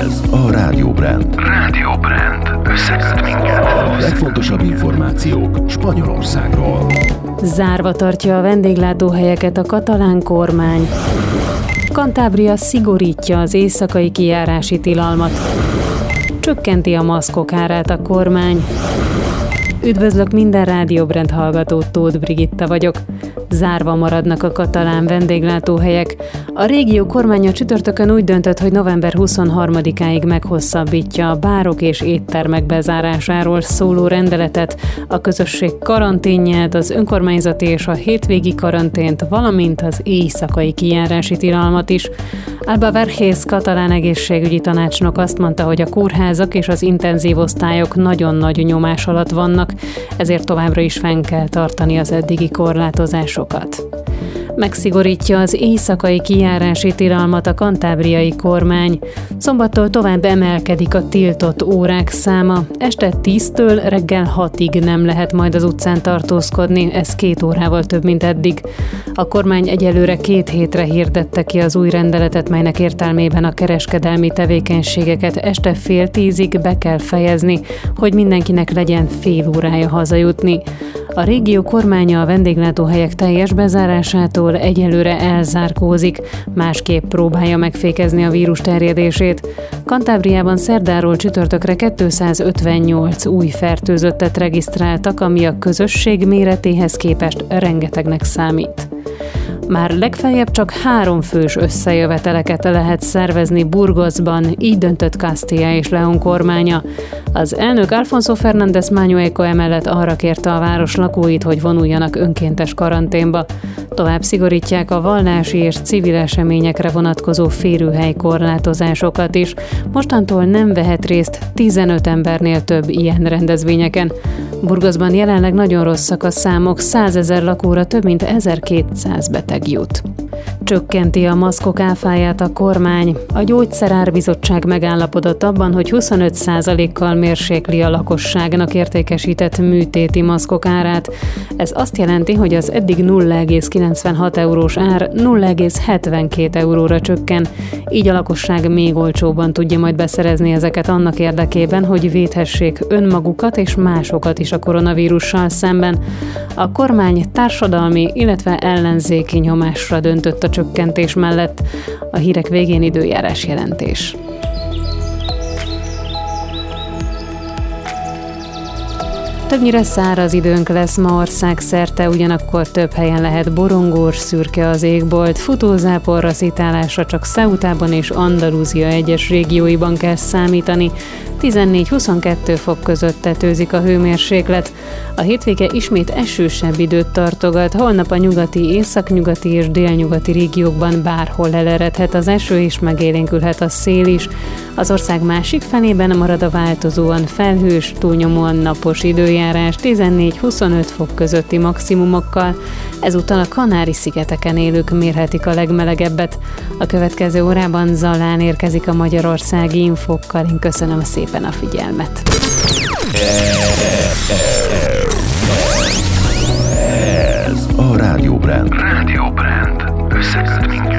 Ez a Rádió Brand. Rádió Brand. Összeköt minket. A legfontosabb információk Spanyolországról. Zárva tartja a vendéglátóhelyeket a katalán kormány. Kantábria szigorítja az éjszakai kijárási tilalmat. Csökkenti a maszkok árát a kormány. Üdvözlök minden rádióbrend hallgatót, Tóth Brigitta vagyok. Zárva maradnak a katalán vendéglátóhelyek. A régió kormánya csütörtökön úgy döntött, hogy november 23-áig meghosszabbítja a bárok és éttermek bezárásáról szóló rendeletet, a közösség karanténját, az önkormányzati és a hétvégi karantént, valamint az éjszakai kijárási tilalmat is. Alba Verhész katalán egészségügyi tanácsnok azt mondta, hogy a kórházak és az intenzív osztályok nagyon nagy nyomás alatt vannak, ezért továbbra is fenn kell tartani az eddigi korlátozásokat. Megszigorítja az éjszakai kijárási tilalmat a kantábriai kormány. Szombattól tovább emelkedik a tiltott órák száma. Este 10-től reggel 6-ig nem lehet majd az utcán tartózkodni, ez két órával több, mint eddig. A kormány egyelőre két hétre hirdette ki az új rendeletet, melynek értelmében a kereskedelmi tevékenységeket este fél tízig be kell fejezni, hogy mindenkinek legyen fél órája hazajutni. A régió kormánya a vendéglátóhelyek teljes bezárásától egyelőre elzárkózik, másképp próbálja megfékezni a vírus terjedését. Kantábriában szerdáról csütörtökre 258 új fertőzöttet regisztráltak, ami a közösség méretéhez képest rengetegnek számít. Már legfeljebb csak három fős összejöveteleket lehet szervezni Burgosban, így döntött Castilla és Leon kormánya. Az elnök Alfonso Fernández Mañueco emellett arra kérte a város lakóit, hogy vonuljanak önkéntes karanténba. Tovább szigorítják a vallási és civil eseményekre vonatkozó férőhely korlátozásokat is. Mostantól nem vehet részt 15 embernél több ilyen rendezvényeken. Burgosban jelenleg nagyon rosszak a számok, 100 ezer lakóra több mint 1200 beteg jut. Csökkenti a maszkok áfáját a kormány. A Gyógyszerárbizottság megállapodott abban, hogy 25%-kal mérsékli a lakosságnak értékesített műtéti maszkok árát. Ez azt jelenti, hogy az eddig 0,96 eurós ár 0,72 euróra csökken, így a lakosság még olcsóban tudja majd beszerezni ezeket annak érdekében, hogy védhessék önmagukat és másokat is a koronavírussal szemben. A kormány társadalmi, illetve ellenzéki nyomásra döntött a csökkentés mellett. A hírek végén időjárás jelentés. Többnyire száraz időnk lesz ma ország szerte, ugyanakkor több helyen lehet borongós, szürke az égbolt, futózáporra, szitálásra csak Szeutában és Andalúzia egyes régióiban kell számítani, 14-22 fok között tetőzik a hőmérséklet. A hétvége ismét esősebb időt tartogat, holnap a nyugati, északnyugati és délnyugati régiókban bárhol eleredhet az eső és megélénkülhet a szél is. Az ország másik felében marad a változóan felhős, túlnyomóan napos időjárás 14-25 fok közötti maximumokkal. Ezúttal a Kanári-szigeteken élők mérhetik a legmelegebbet. A következő órában Zalán érkezik a Magyarországi Infokkal. Én köszönöm szépen szépen a figyelmet. Ez a Rádió Brand. Rádió Brand. Összeköt minket.